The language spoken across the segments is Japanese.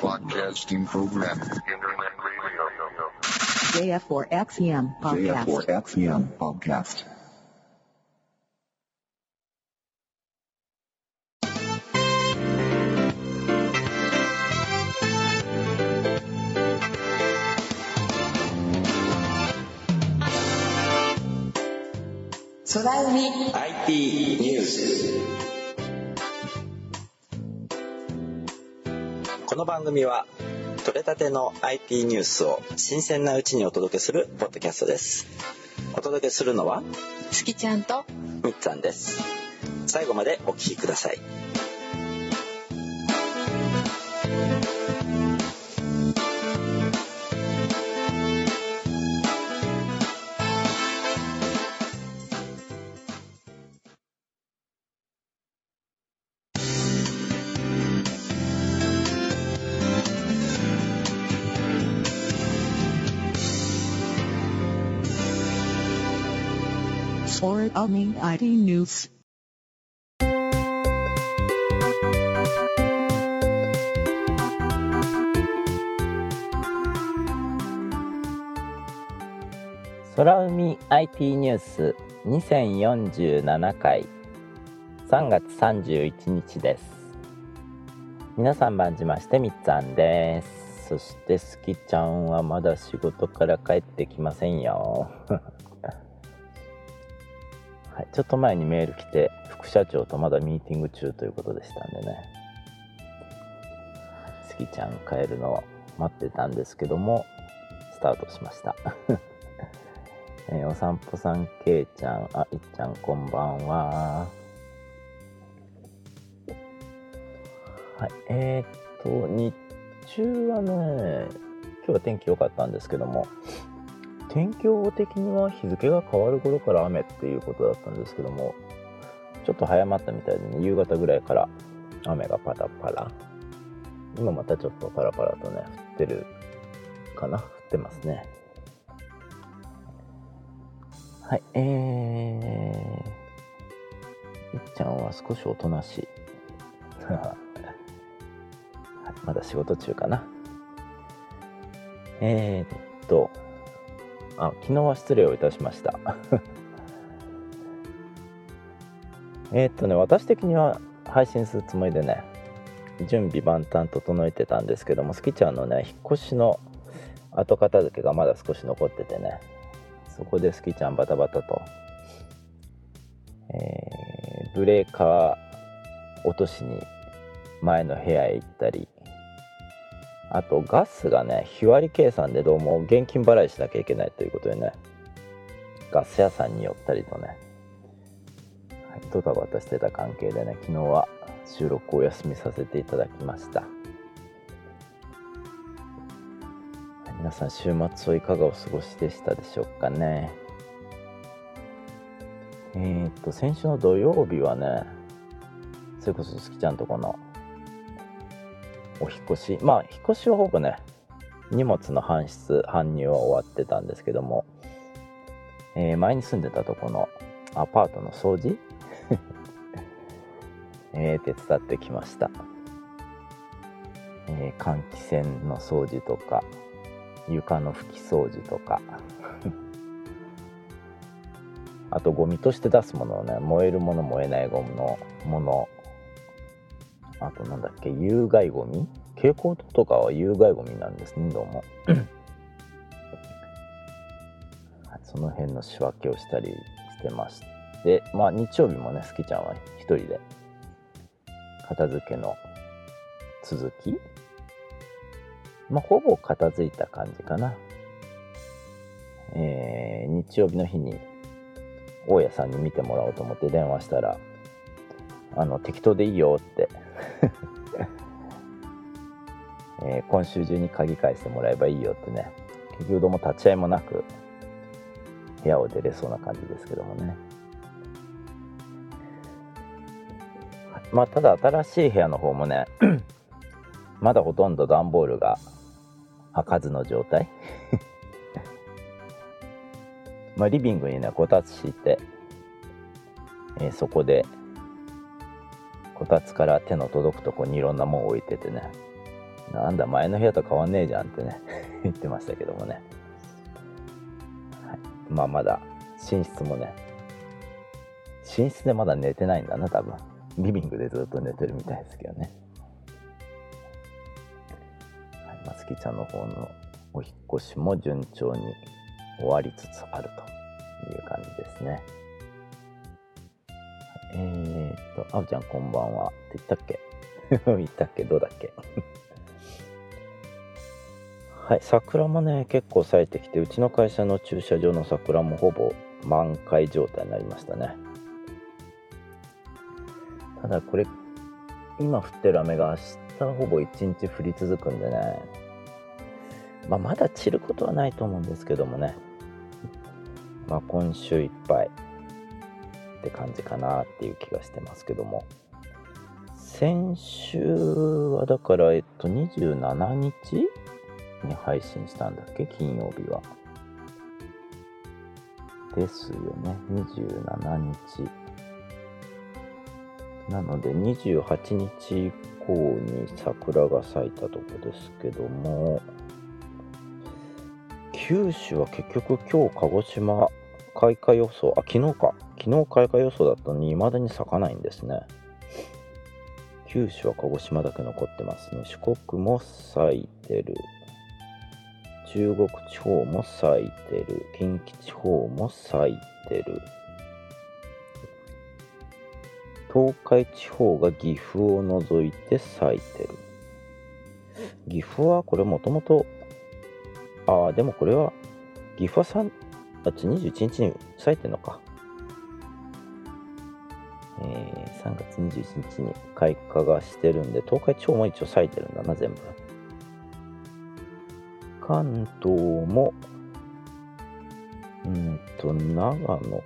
Broadcasting program. Internet radio. JF4XEM podcast. JF4XEM podcast. 空海 IT ニュース この番組は取れたての IT ニュースを新鮮なうちにお届けするポッドキャストです。お届けするのは月ちゃんとみっつぁんです。最後までお聞きください空海 IT News. 空海 IT ニュース2047回3月31日です。皆さん番じましてみっつぁんです。そしてすきちゃんはまだ仕事から帰ってきませんよ。はい、ちょっと前にメール来て副社長とまだミーティング中ということでしたんでね。すきちゃん帰るのを待ってたんですけどもスタートしました。えーお散歩さん、けいちゃん、あ、いっちゃん、こんばんは。はい、えー、っと、日中はね、今日は天気良かったんですけども、天気予報的には日付が変わる頃から雨っていうことだったんですけども、ちょっと早まったみたいでね、夕方ぐらいから雨がパラパラ。今またちょっとパラパラとね、降ってるかな？降ってますね。はい、えー、いっちゃんは少しおとなしい。はいまだ仕事中かな。えーっと、あ、昨日は失礼をいたしました。えっとね、私的には配信するつもりでね、準備万端整えてたんですけども、スキちゃんのね、引っ越しの後片付けがまだ少し残っててね、そこでスキちゃんバタバタと、えーブレーカー落としに前の部屋へ行ったり、あとガスがね、日割り計算でどうも現金払いしなきゃいけないということでね、ガス屋さんに寄ったりとね、ドタバタしてた関係でね、昨日は収録をお休みさせていただきました。皆さん週末はいかがお過ごしでしたでしょうかね。えー、っと、先週の土曜日はね、それこそすきちゃんとこのお引越し、まあ、引越しはほぼね、荷物の搬出、搬入は終わってたんですけども、えー前に住んでたとこのアパートの掃除？えー手伝ってきました。えー換気扇の掃除とか、床の拭き掃除とか、あとゴミとして出すものをね、燃えるもの、燃えないゴミのもの、あとなんだっけ、有害ゴミ？蛍光灯とかは有害ゴミなんですね、どうも。はいその辺の仕分けをしたりしてまして、まあ日曜日もね、すきちゃんは一人で片付けの続き？まあほぼ片付いた感じかな。えー日曜日の日に大家さんに見てもらおうと思って電話したら、あの、適当でいいよって、えー今週中に鍵返してもらえばいいよってね、結局どうも立ち会いもなく、部屋を出れそうな感じですけどもね。まあ、ただ新しい部屋の方もね、まだほとんど段ボールが開かずの状態。まあ、リビングにね、こたつ敷いて、えーそこで、こたつから手の届くとこにいろんなもん置いててね。なんだ前の部屋と変わんねえじゃんってね。言ってましたけどもね、はい、まあまだ寝室もね。寝室でまだ寝てないんだな多分。リビングでずっと寝てるみたいですけどね。はい。まつきちゃんの方のお引っ越しも順調に終わりつつあるという感じですね。えー、っと、あおちゃんこんばんはって言ったっけ？言ったっけ？どうだっけ？はい、桜もね、結構咲いてきて、うちの会社の駐車場の桜もほぼ満開状態になりましたね。ただこれ、今降ってる雨が明日ほぼ一日降り続くんでね、まあ、まだ散ることはないと思うんですけどもね、まあ、今週いっぱい。って感じかなっていう気がしてますけども、先週はだから、えっと、27日に配信したんだっけ？金曜日は。ですよね。27日。なので28日以降に桜が咲いたとこですけども、九州は結局今日鹿児島開花予想、あ、昨日か。昨日開花予想だったのに未だに咲かないんですね。九州は鹿児島だけ残ってますね。四国も咲いてる。中国地方も咲いてる。近畿地方も咲いてる。東海地方が岐阜を除いて咲いてる。岐阜はこれもともと、ああ、でもこれは、岐阜は3、あっち21日に咲いてるのか。えー、3月21日に開花がしてるんで、東海地方も一応咲いてるんだな、全部。関東も、うんと、長野。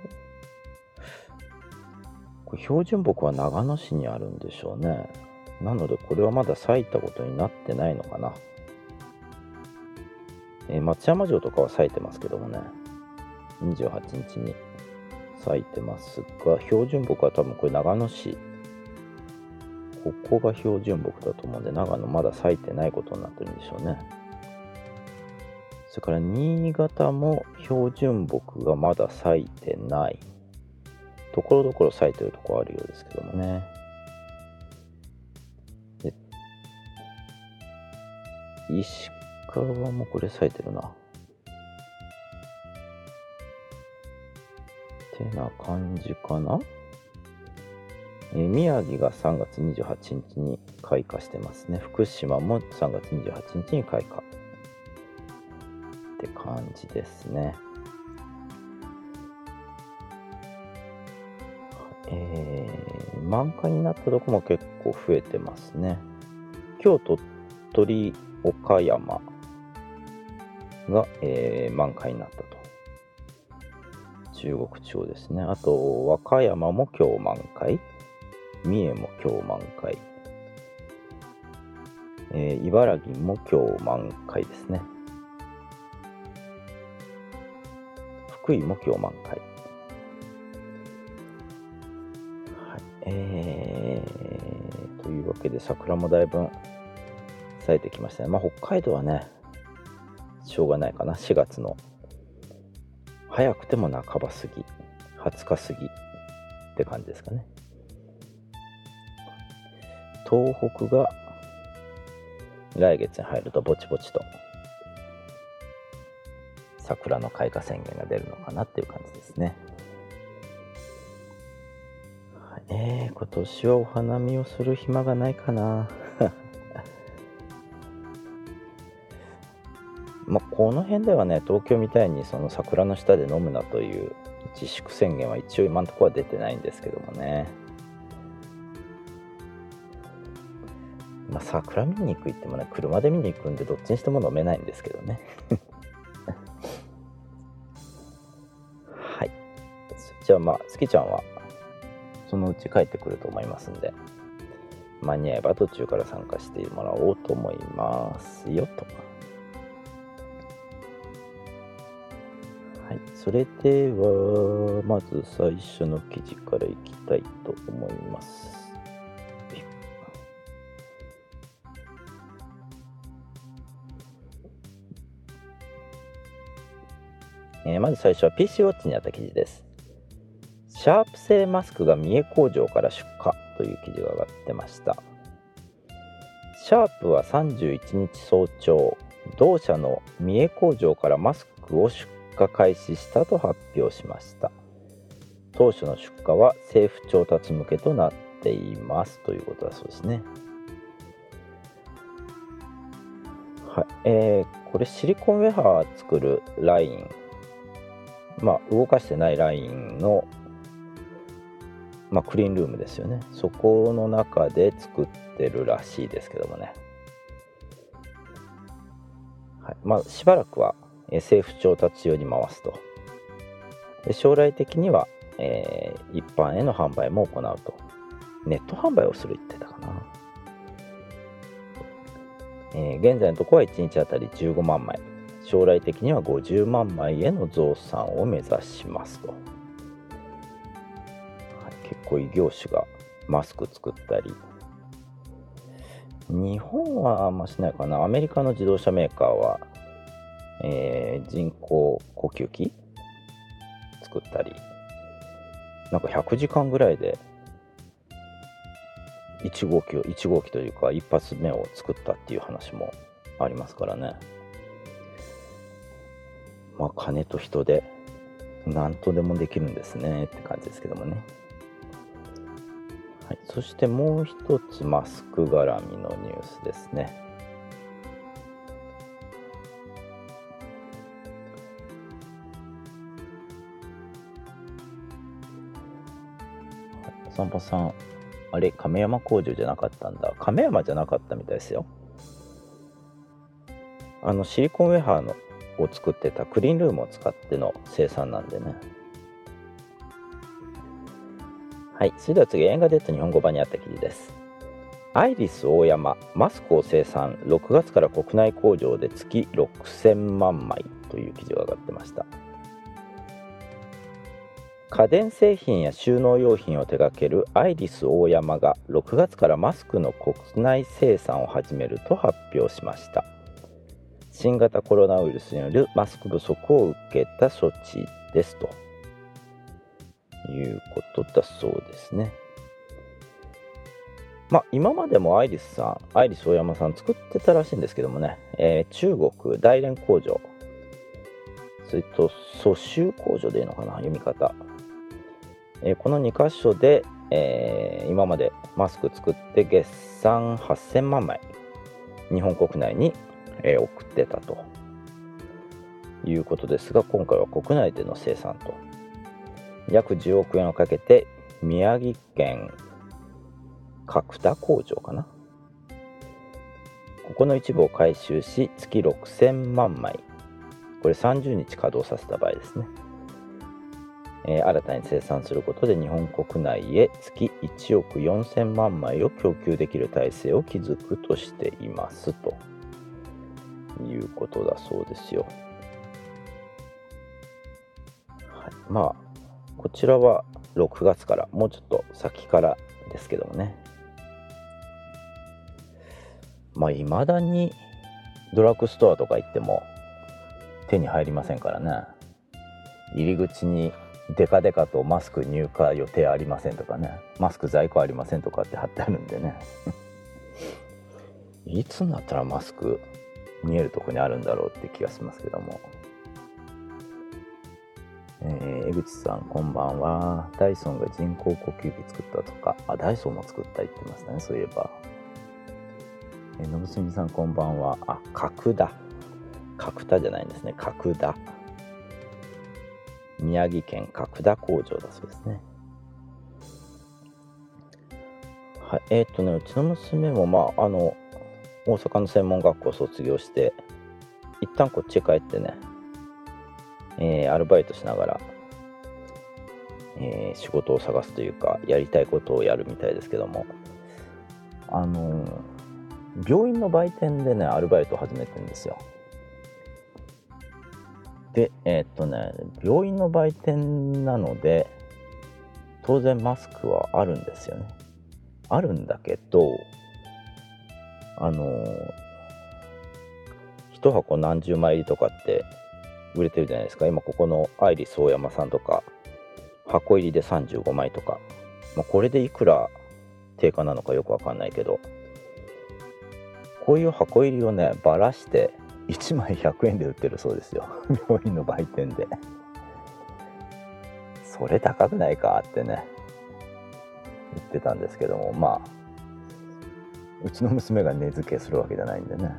これ標準木は長野市にあるんでしょうね。なので、これはまだ咲いたことになってないのかな。えー、松山城とかは咲いてますけどもね。28日に咲いてますが、標準木は多分これ長野市。ここが標準木だと思うんで、長野まだ咲いてないことになってるんでしょうね。それから新潟も標準木がまだ咲いてない。ところどころ咲いてるとこあるようですけどもね。石川もこれ咲いてるな。てな感じかな？えー、宮城が3月28日に開花してますね。福島も3月28日に開花。って感じですね。えー、満開になったとこも結構増えてますね。京都、鳥取、岡山が、えー、満開になったと。中国地方ですね。あと、和歌山も今日満開。三重も今日満開。えー、茨城も今日満開ですね。福井も今日満開。はい。えー、というわけで桜もだいぶ咲いてきましたね。まあ北海道はね、しょうがないかな。4月の早くても半ば過ぎ、20日過ぎって感じですかね。東北が来月に入るとぼちぼちと桜の開花宣言が出るのかなっていう感じですね。えー、今年はお花見をする暇がないかな。この辺ではね、東京みたいにその桜の下で飲むなという自粛宣言は一応今のところは出てないんですけどもね。まあ、桜見に行く行ってもね、車で見に行くんでどっちにしても飲めないんですけどね はい。じゃあまあ、月ちゃんはそのうち帰ってくると思いますんで、間に合えば途中から参加してもらおうと思いますよと。それでは、まず最初の記事からいきたいと思います。えー、まず最初は PC ウォッチにあった記事です。シャープ製マスクが三重工場から出荷という記事が上がってました。シャープは31日早朝、同社の三重工場からマスクを出荷開始したと発表しました。当初の出荷は政府調達向けとなっていますということだそうですね。はい。えー、これシリコンウェハー作るライン。まあ動かしてないラインのまあ、クリーンルームですよね。そこの中で作ってるらしいですけどもね、はい。まあ、しばらくは政府調達用に回すと。で将来的には、えー一般への販売も行うと。ネット販売をする言ってたかな、えー現在のところは1日あたり15万枚。将来的には50万枚への増産を目指しますと、はい、結構異業種がマスク作ったり。日本はあんましないかな。アメリカの自動車メーカーは、えー人工呼吸器作ったりなんか100時間ぐらいで1号機を1号機というか一発目を作ったっていう話もありますからね。まあ金と人で何とでもできるんですねって感じですけどもね。はい、そしてもう一つマスク絡みのニュースですね。散歩さんあれ亀山工場じゃなかったんだ亀山じゃなかったみたいですよあのシリコンウェハーのを作ってたクリーンルームを使っての生産なんでねはい、それでは次、映画デッド日本語版にあった記事です。アイリス大山、マスクを生産、6月から国内工場で月6000万枚という記事が上がってました。家電製品や収納用品を手掛けるアイリス大山が6月からマスクの国内生産を始めると発表しました。新型コロナウイルスによるマスク不足を受けた措置ですと。いうことだそうですね。まあ、今までもアイリスさん、アイリス大山さん作ってたらしいんですけどもね、えー中国大連工場、それと蘇州工場でいいのかな、読み方。えーこの2箇所で、えー今までマスク作って月産8000万枚、日本国内に、えー送ってたということですが、今回は国内での生産と。約10億円をかけて宮城県角田工場かな？ここの一部を回収し月6000万枚。これ30日稼働させた場合ですね、えー新たに生産することで日本国内へ月1億4000万枚を供給できる体制を築くとしていますということだそうですよ、はい、まあこちらは6月からもうちょっと先からですけどもね。まあいまだにドラッグストアとか行っても手に入りませんからね。入り口にデカデカとマスク入荷予定ありませんとかねマスク在庫ありませんとかって貼ってあるんでね いつになったらマスク見えるとこにあるんだろうって気がしますけどもえー江口さん、こんばんは。ダイソンが人工呼吸器作ったとか、あ、ダイソンも作った言ってましたね、そういえば。えー、のぶすみさん、こんばんは。あ、角田。角田じゃないんですね、角田。宮城県角田工場だそうですね。はい、えーっとね、うちの娘も、まあ、あの、大阪の専門学校を卒業して、一旦こっちへ帰ってね、えーアルバイトしながら、えー仕事を探すというかやりたいことをやるみたいですけどもあの病院の売店でねアルバイトを始めてるんですよでえーっとね病院の売店なので当然マスクはあるんですよね。あるんだけどあのー一箱何十枚入りとかって売れてるじゃないですか。今ここのアイリス大山さんとか箱入りで35枚とか、まあ、これでいくら定価なのかよくわかんないけどこういう箱入りをねばらして1枚100円で売ってるそうですよ。病院の売店で。それ高くないかってね。言ってたんですけども。まあうちの娘が値付けするわけじゃないんでね、はい。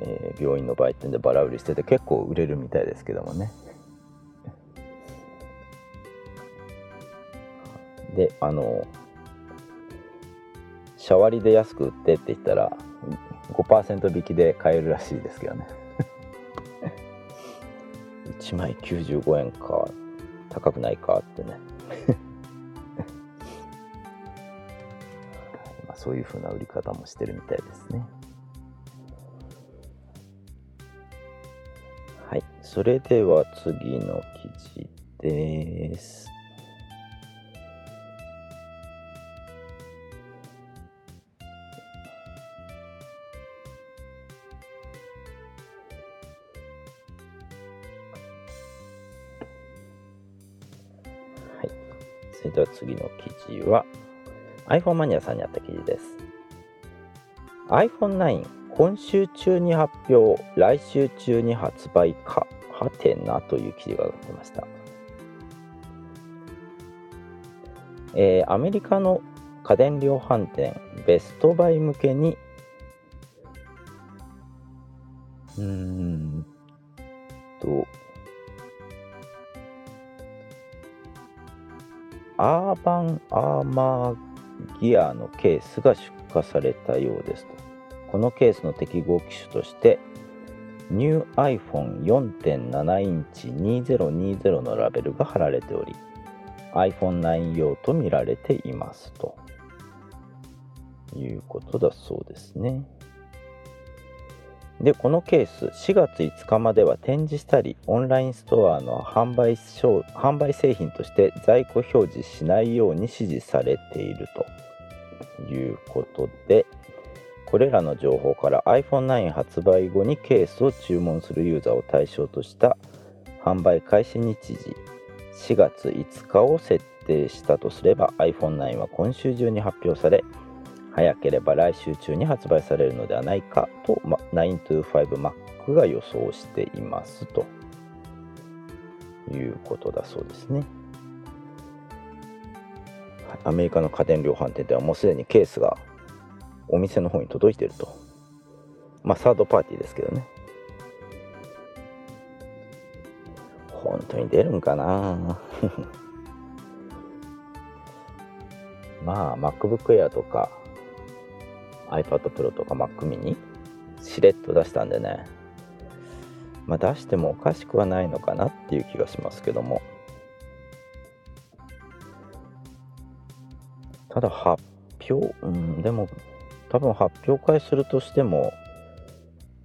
えー、病院の売店でバラ売りしてて結構売れるみたいですけどもね。であのシャワリで安く売ってって言ったら5%引きで買えるらしいですけどね。1枚95円か高くないかってね。まあそういう風な売り方もしてるみたいですね。はい。それでは次の記事です。それでは次の記事は iPhone マニアさんにあった記事です。iPhone9 今週中に発表来週中に発売かはてなという記事が出ました。えー、アメリカの家電量販店ベストバイ向けにうんとアーバンアーマーギアのケースが出荷されたようですと。このケースの適合機種として、ニュー iPhone4.7 インチ2020のラベルが貼られており、iPhone9 用と見られていますということだそうですね。で、このケース、4月5日までは展示したり、オンラインストアの販売販売製品として在庫表示しないように指示されているということで、これらの情報から iPhone9 発売後にケースを注文するユーザーを対象とした販売開始日時4月5日を設定したとすれば iPhone9 は今週中に発表され早ければ来週中に発売されるのではないかと、ま、925Mac が予想していますということだそうですね。アメリカの家電量販店ではもうすでにケースがお店の方に届いていると。まあ、サードパーティーですけどね。本当に出るんかな？まあ、MacBook Air とか iPad Pro とか Mac mini しれっと出したんでね、まあ、出してもおかしくはないのかなっていう気がしますけども。ただ発表、うん、でも多分発表会するとしても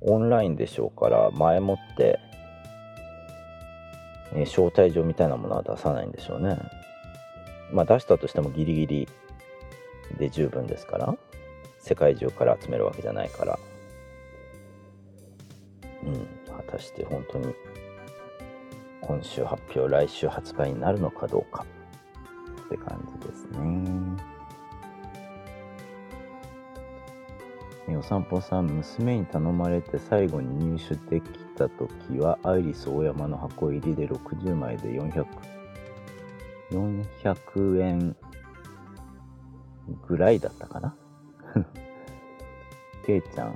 オンラインでしょうから前もって、えー、招待状みたいなものは出さないんでしょうね。まあ出したとしてもギリギリで十分ですから。世界中から集めるわけじゃないから。うん。果たして本当に今週発表来週発売になるのかどうか。って感じですね。お散歩さん娘に頼まれて最後に入手できた時はアイリス大山の箱入りで60枚で400 400円ぐらいだったかな？けいちゃん。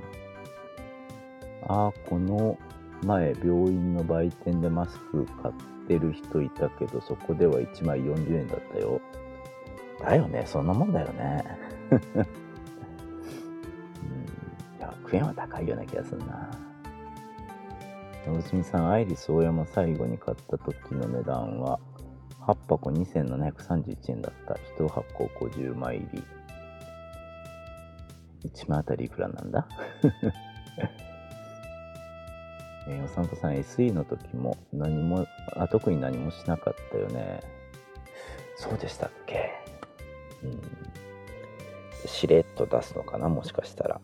ああ、この前、病院の売店でマスク買ってる人いたけど、そこでは1枚40円だったよ。だよね、そんなもんだよね。うん、100円は高いような気がするな。大住さん、アイリス大山最後に買った時の値段は、8箱2731円だった。1箱50枚入り。1万あたりいくらなんだ？えー、お散歩さん SE の時も何もあ特に何もしなかったよね。そうでしたっけ？うん。しれっと出すのかな？もしかしたら。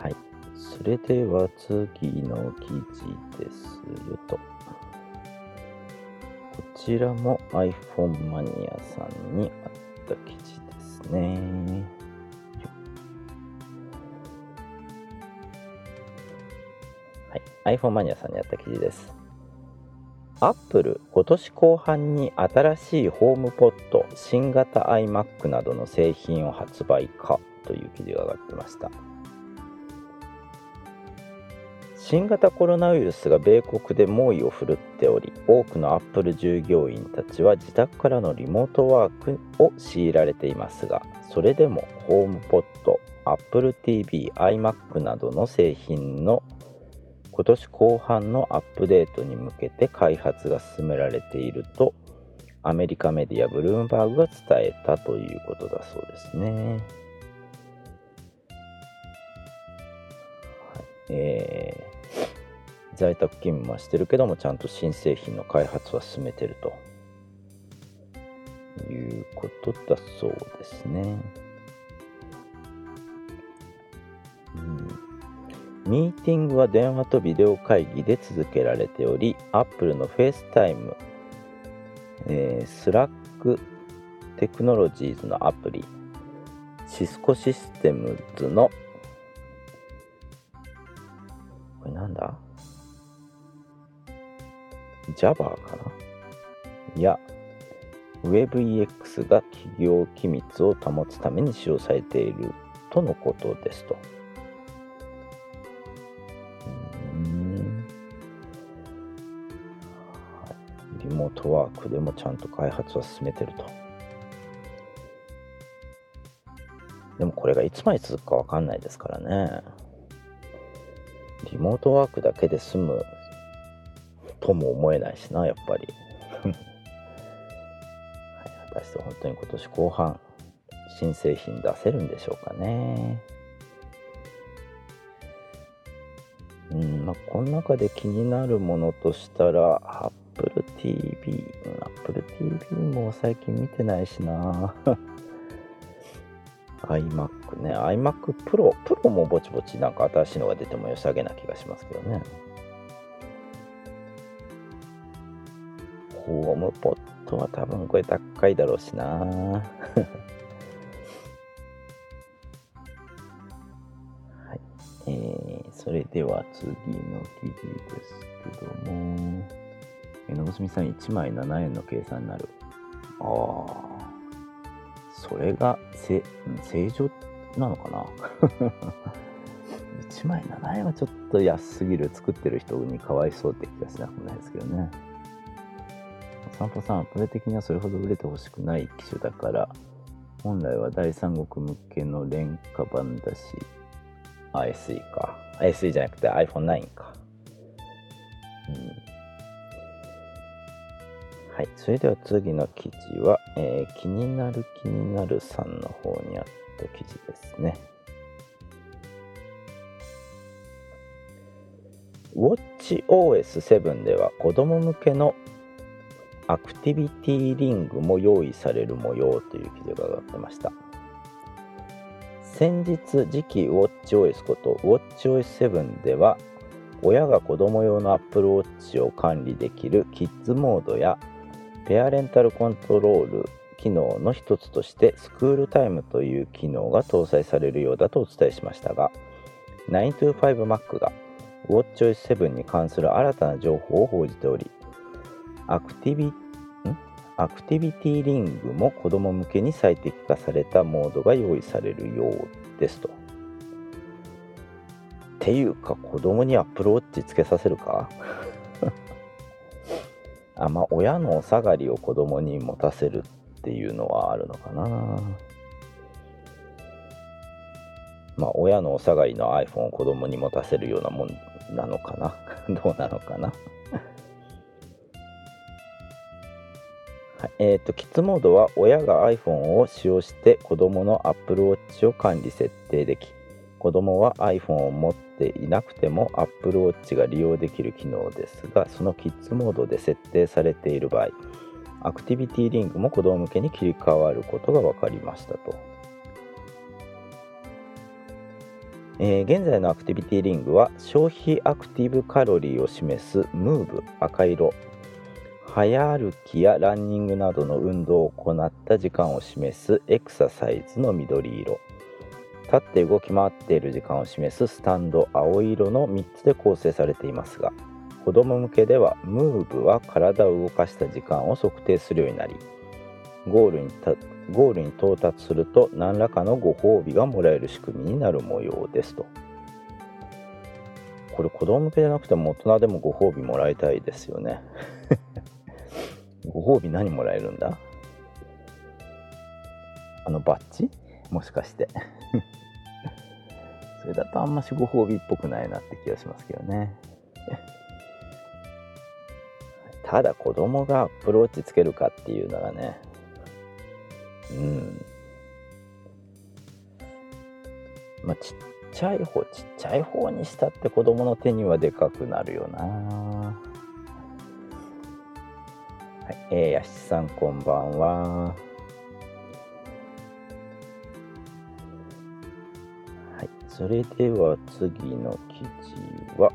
はい。それでは次の記事ですよと。こちらも iPhone マニアさんにあった記事ですね。はい、iPhone マニアさんにあった記事です。アップル今年後半に新しいホームポット新型 iMac などの製品を発売かという記事が上がってました新型コロナウイルスが米国で猛威を振るっており多くのアップル従業員たちは自宅からのリモートワークを強いられていますがそれでもホームポット Apple TV、iMac などの製品の今年後半のアップデートに向けて開発が進められているとアメリカメディアブルームバーグが伝えたということだそうですね。はいえー、在宅勤務はしてるけどもちゃんと新製品の開発は進めてると。いうことだそうですね。うん。ミーティングは電話とビデオ会議で続けられており、Apple の FaceTime、えー、Slack テクノロジーズのアプリ、シスコシステムズの、これなんだ？?Java かな？いや、WebEX が企業機密を保つために使用されているとのことですと。リモートワークでもちゃんと開発は進めてると。でもこれがいつまで続くかわかんないですからね。リモートワークだけで済むとも思えないしな、やっぱり。はい、果たして本当に今年後半、新製品出せるんでしょうかね。うん、まあ、この中で気になるものとしたら、Apple TV。Apple TV も最近見てないしな iMac ね。iMac Pro。Pro もぼちぼちなんか新しいのが出ても良さげな気がしますけどね。ホームポットは多分これ高いだろうしな はい。えー、それでは次の記事ですけども。えのぶすみさん1枚7円の計算になる。ああ。それがせ正常なのかな？1枚7円はちょっと安すぎる作ってる人にかわいそうって気がしなくもないですけどねお散歩さんプレ的にはそれほど売れてほしくない機種だから本来は第三国向けの廉価版だし SE か。SE じゃなくて iPhone9 か。うん。はい、それでは次の記事は、えー、気になる気になるさんの方にあった記事ですね。WatchOS7 では子供向けのアクティビティリングも用意される模様という記事が上がってました。先日次期 WatchOS こと WatchOS7 では親が子供用の Apple Watch を管理できるキッズモードやペアレンタルコントロール機能の一つとしてスクールタイムという機能が搭載されるようだとお伝えしましたが 925Mac が WatchOS7 に関する新たな情報を報じておりアクティビアクティビティリングも子供向けに最適化されたモードが用意されるようですと。っていうか子供にアップローチつけさせるか？あまあ親のお下がりを子供に持たせるっていうのはあるのかな。まあ親のお下がりの iPhone を子供に持たせるようなもんなのかな？どうなのかな？え、ー、と、キッズモードは親が iPhone を使用して子供の Apple Watch を管理設定でき、子供は iPhone を持っていなくても Apple Watch が利用できる機能ですがそのキッズモードで設定されている場合アクティビティリングも子供向けに切り替わることが分かりましたと。えー現在のアクティビティリングは消費アクティブカロリーを示すムーブ赤色。早歩きやランニングなどの運動を行った時間を示すエクササイズの緑色。立って動き回っている時間を示すスタンド青色の3つで構成されていますが子供向けではムーブは体を動かした時間を測定するようになりゴールにゴールに到達すると何らかのご褒美がもらえる仕組みになる模様ですと。これ子供向けじゃなくても大人でもご褒美もらいたいですよね。ご褒美何もらえるんだ？あのバッジ？もしかして。それだとあんましご褒美っぽくないなって気がしますけどね。ただ子供がアプローチつけるかっていうのがね。うん。まあちっちゃい方ちっちゃい方にしたって子供の手にはでかくなるよな。はい、えー、やしさんこんばんは。はい、それでは次の記事は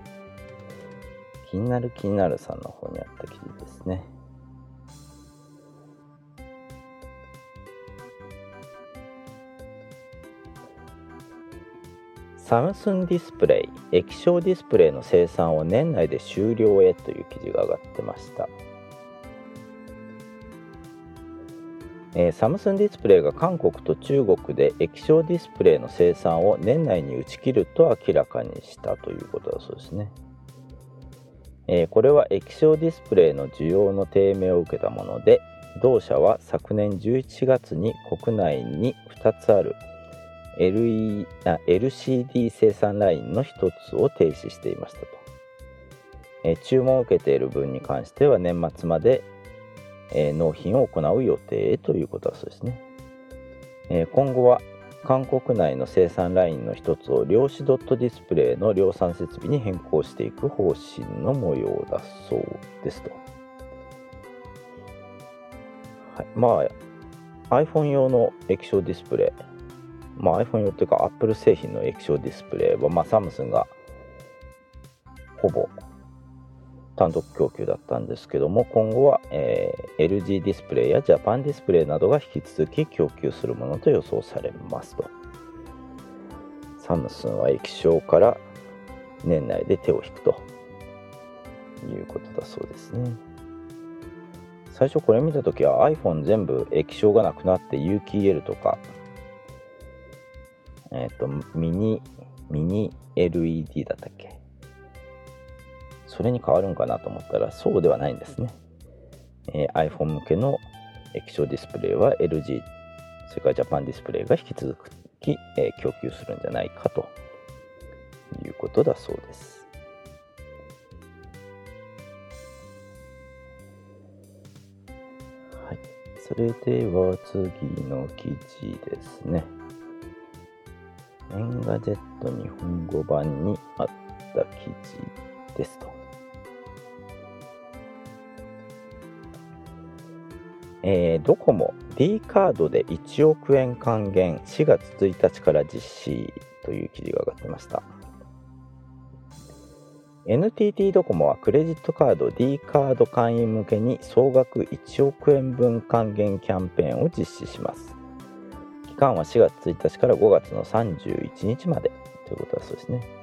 気になる気になるさんの方にあった記事ですね。サムスンディスプレイ液晶ディスプレイの生産を年内で終了へという記事が上がってました、えーサムスンディスプレイが韓国と中国で液晶ディスプレイの生産を年内に打ち切ると明らかにしたということだそうですね、えーこれは液晶ディスプレイの需要の低迷を受けたもので同社は昨年11月に国内に2つある LE LCD 生産ラインの1つを停止していましたと、えー注文を受けている分に関しては年末まで、えー納品を行う予定ということだそうですね、えー今後は韓国内の生産ラインの一つを量子ドットディスプレイの量産設備に変更していく方針の模様だそうですと。はい、まあ iPhone 用の液晶ディスプレイ、まあ、iPhone 用というか Apple 製品の液晶ディスプレイは、まあ、サムスンがほぼ単独供給だったんですけども今後は、えー LG ディスプレイやジャパンディスプレイなどが引き続き供給するものと予想されますと。サムスンは液晶から年内で手を引くということだそうですね。最初これ見た時は iPhone 全部液晶がなくなって有機 EL とかえっ、とミニミニ LED だったっけそれに変わるんかなと思ったらそうではないんですね、えー iPhone 向けの液晶ディスプレイは LG それからジャパンディスプレイが引き続き、えー供給するんじゃないかということだそうです。はい。それでは次の記事ですね。 Engadget 日本語版にあった記事ですと。えードコモ D カードで1億円還元4月1日から実施という記事が上がってました。NTT ドコモはクレジットカード D カード会員向けに総額1億円分還元キャンペーンを実施します。期間は4月1日から5月の31日までということだそうですね。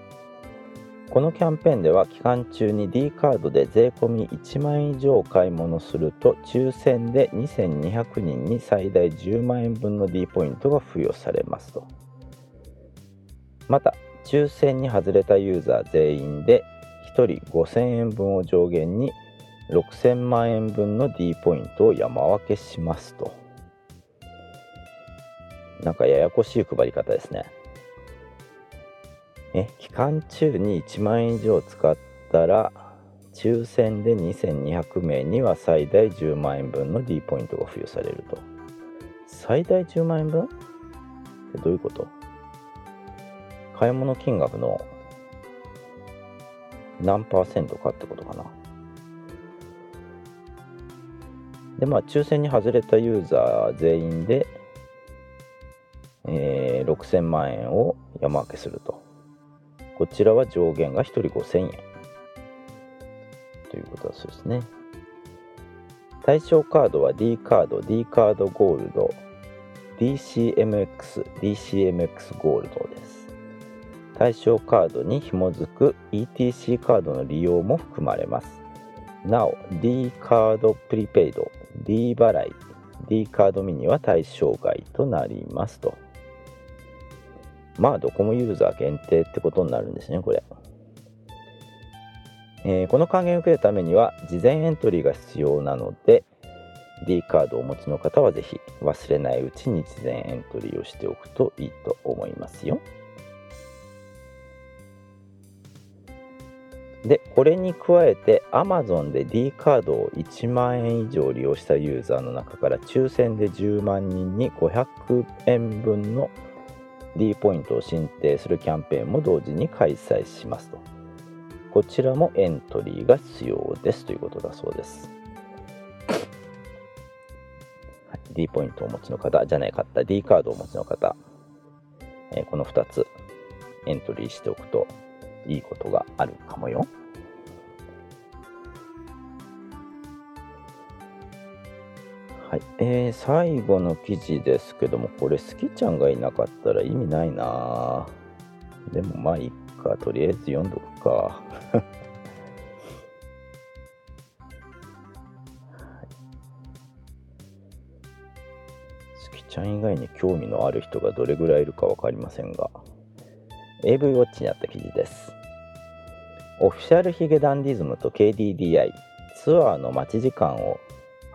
このキャンペーンでは期間中に D カードで税込み1万円以上買い物すると抽選で2200人に最大10万円分の D ポイントが付与されますと。また抽選に外れたユーザー全員で1人5000円分を上限に6000万円分の D ポイントを山分けしますと。なんかややこしい配り方ですね。え期間中に1万円以上使ったら抽選で2200名には最大10万円分の D ポイントが付与されると。最大10万円分？ってどういうこと？買い物金額の何パーセントかってことかな。でまあ抽選に外れたユーザー全員で、えー6000万円を山分けすると。こちらは上限が1人5000円。ということだそうですね。対象カードは D カード D カードゴールド DCMX DCMX ゴールドです。対象カードに紐づく ETC カードの利用も含まれます。なお D カードプリペイド D 払い D カードミニは対象外となりますと。まあドコモユーザー限定ってことになるんですねこれ、えーこの還元を受けるためには事前エントリーが必要なので D カードをお持ちの方はぜひ忘れないうちに事前エントリーをしておくといいと思いますよ。でこれに加えて Amazon で D カードを1万円以上利用したユーザーの中から抽選で10万人に500円分の D ポイントを申請するキャンペーンも同時に開催しますと。こちらもエントリーが必要です。ということだそうです、はい、D ポイントをお持ちの方じゃないかった D カードをお持ちの方、えーこの2つエントリーしておくといいことがあるかもよ。はい、えー最後の記事ですけどもこれスキちゃんがいなかったら意味ないな。でもまあいいか。とりあえず読んどくか。スキちゃん以外に興味のある人がどれぐらいいるか分かりませんが。AV ウォッチにあった記事です。オフィシャルヒゲダンディズムと KDDI ツアーの待ち時間を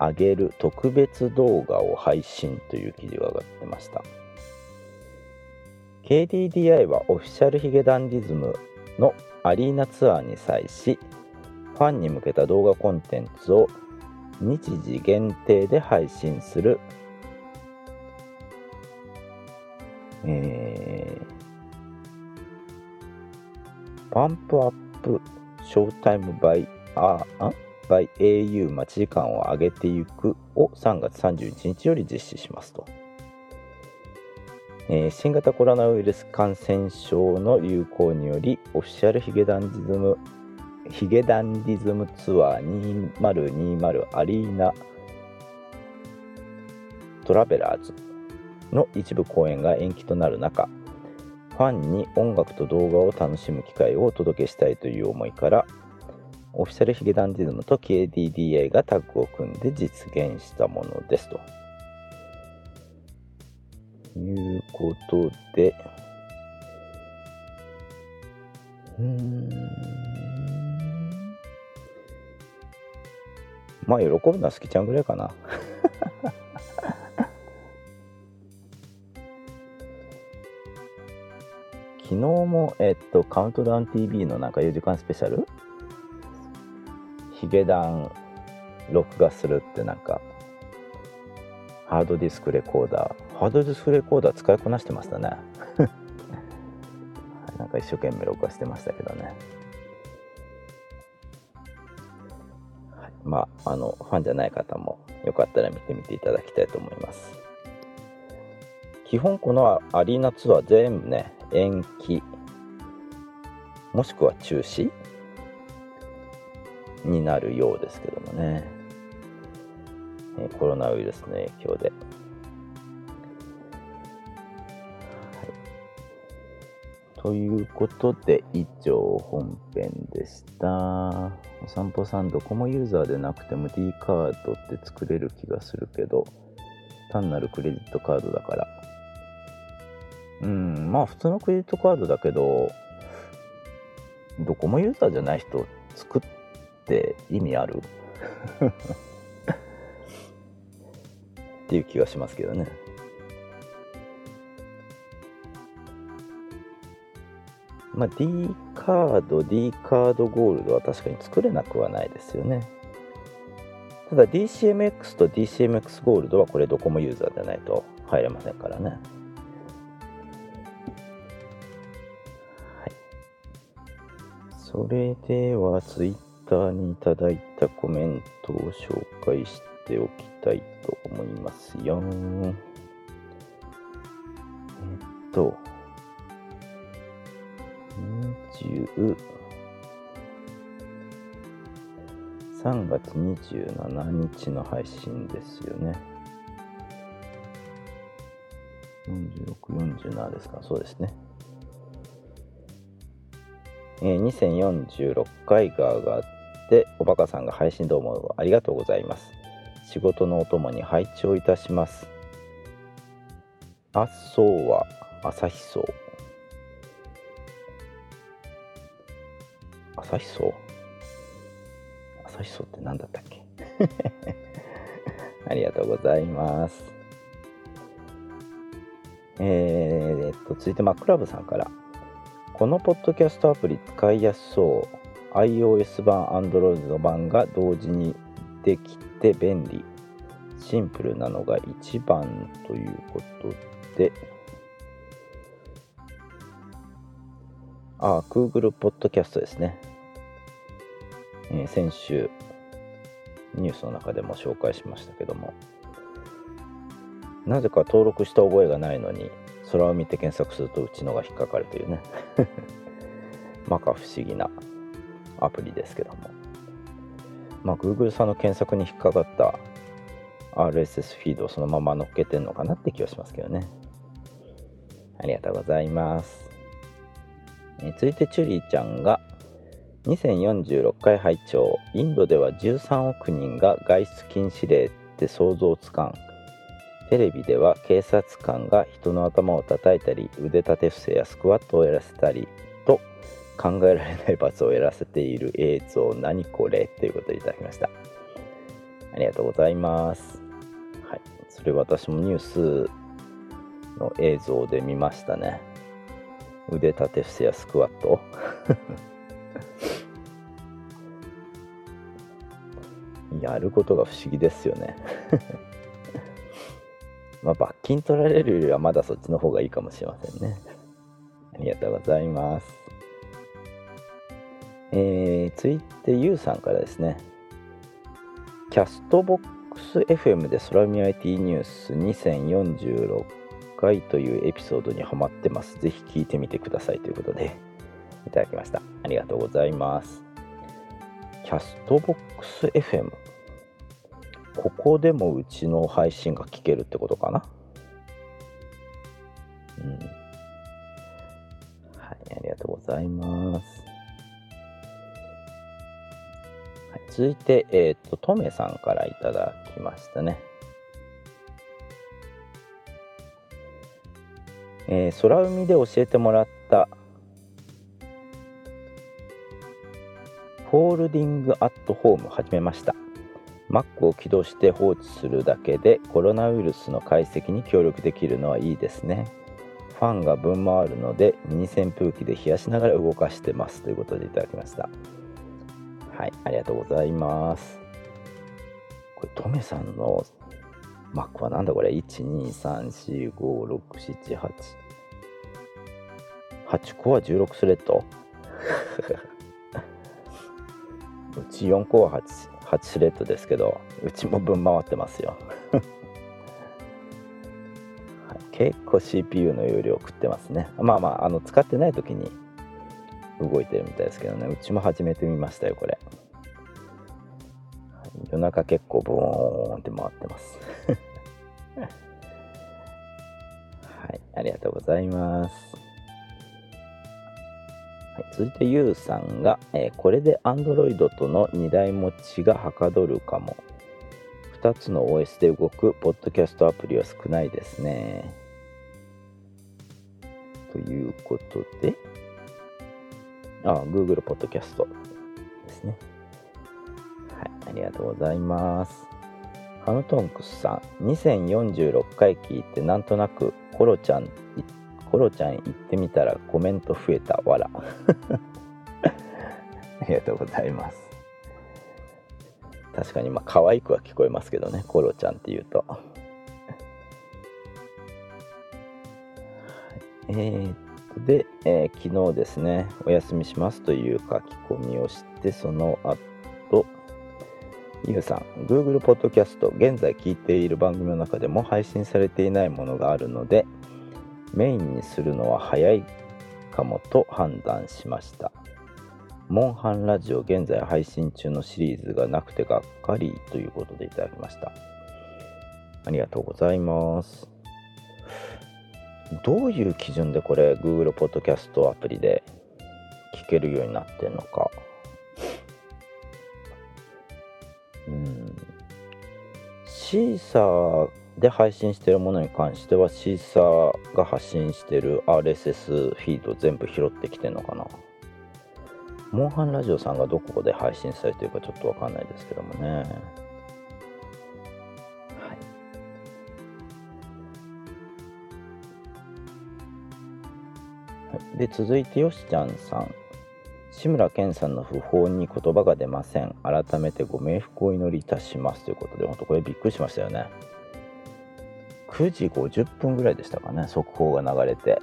上げる特別動画を配信という記事が上がってました。KDDI はオフィシャルヒゲダンディズムのアリーナツアーに際しファンに向けた動画コンテンツを日時限定で配信する。えーパンプアップショータイムバイああ？By au 待ち時間を上げていくを3月31日より実施しますと、えー新型コロナウイルス感染症の流行によりオフィシャルヒゲダンディズムヒゲダンディズムツアー2020アリーナトラベラーズの一部公演が延期となる中ファンに音楽と動画を楽しむ機会をお届けしたいという思いからオフィシャルヒゲダンディズムと KDDA がタッグを組んで実現したものですと。いうことで。うん。まあ喜ぶのは好きちゃんぐらいかな。昨日も、えっと、カウントダウン TV のなんか4時間スペシャルヒゲダン録画するってなんかハードディスクレコーダー。ハードディスクレコーダー使いこなしてましたね。なんか一生懸命録画してましたけどね、はい、まああのファンじゃない方もよかったら見てみていただきたいと思います。基本このアリーナツアー全部ね延期。もしくは中止になるようですけどもね、えコロナウイルスの影響で、ということで以上本編でした。お散歩さんドコモユーザーでなくても D カードって作れる気がするけど単なるクレジットカードだから。うんまあ普通のクレジットカードだけどドコモユーザーじゃない人作って意味ある？っていう気がしますけどね。まあ D カード D カードゴールドは確かに作れなくはないですよね。ただ DCMX と DCMX ゴールドはこれドコモユーザーでないと入れませんからね。はい。それでは Twitter にいただいたコメントを紹介しておきたいと思いますよえっと23月27日の配信ですよね。46、47ですか、そうですね。2046回が上がって、おバカさんが配信どうもありがとうございます。仕事のお供に拝聴いたします。あっそうは朝日荘。朝日荘？朝日荘って何だったっけ？ありがとうございます。えー、えっと、続いてマックラブさんから。このポッドキャストアプリ使いやすそう。iOS 版、Android の版が同時にできて便利。シンプルなのが一番ということで。ああ、Google ポッドキャストですね。えー先週、ニュースの中でも紹介しましたけども。なぜか登録した覚えがないのに、空を見て検索するとうちのが引っかかるというね。まか不思議なアプリですけども。まあ、Google さんの検索に引っかかった RSS フィードをそのまま乗っけてんのかなって気はしますけどね。ありがとうございます。え続いてチュリーちゃんが2046回拝聴インドでは13億人が外出禁止令って想像つかんテレビでは警察官が人の頭を叩いたり腕立て伏せやスクワットをやらせたり考えられない罰をやらせている映像何これということでいただきました。ありがとうございます。はい。それ私もニュースの映像で見ましたね。腕立て伏せやスクワット。やることが不思議ですよね。まあ罰金取られるよりはまだそっちの方がいいかもしれませんね。ありがとうございます。えー、続いてゆうさんからですねキャストボックス FM で空見 IT ニュース2046回というエピソードにハマってます。ぜひ聞いてみてくださいということでいただきました。ありがとうございます。キャストボックス FM。ここでもうちの配信が聞けるってことかな？うん。はい、ありがとうございます。続いて、えっ、と、トメさんからいただきましたね。えー空海で教えてもらったフォールディングアットホーム始めました。Mac を起動して放置するだけでコロナウイルスの解析に協力できるのはいいですね。ファンが分回るのでミニ扇風機で冷やしながら動かしてます。ということでいただきました。はいありがとうございます。これトメさんの Mac はなんだこれ ?123456788 コア16スレッド。うち4コア 8, 8スレッドですけどうちも分回ってますよ。結構 CPU の容量食ってますね。まあまああの使ってない時に動いてるみたいですけどね。うちも始めてみましたよこれ。夜中結構ボーンって回ってます。はい。ありがとうございます。はい、続いてゆうさんが、えーこれで Android との2台持ちがはかどるかも。2つの OS で動くポッドキャストアプリは少ないですね。ということで、あ、Google ポッドキャストですね。はい、ありがとうございます。ハムトンクスさん、2046回聞いてなんとなくコロちゃんコロちゃん行ってみたらコメント増えたわら ありがとうございます確かにまあ可愛くは聞こえますけどねコロちゃんっていうとえーっとで、えー昨日ですねお休みしますという書き込みをしてその後ゆうさん Google ポッドキャスト現在聞いている番組の中でも配信されていないものがあるのでメインにするのは早いかもと判断しました。モンハンラジオ現在配信中のシリーズがなくてがっかりということでいただきました。ありがとうございます。どういう基準でこれ Google ポッドキャストアプリで聞けるようになってんのか。うん。シーサーで配信してるものに関してはシーサーが発信してる RSS フィード全部拾ってきてんのかな。モンハンラジオさんがどこで配信されてるかちょっとわかんないですけどもね。で続いてよしちゃんさん。志村けんさんの訃報に言葉が出ません。改めてご冥福をお祈りいたしますということで本当これびっくりしましたよね。9時50分ぐらいでしたかね速報が流れて、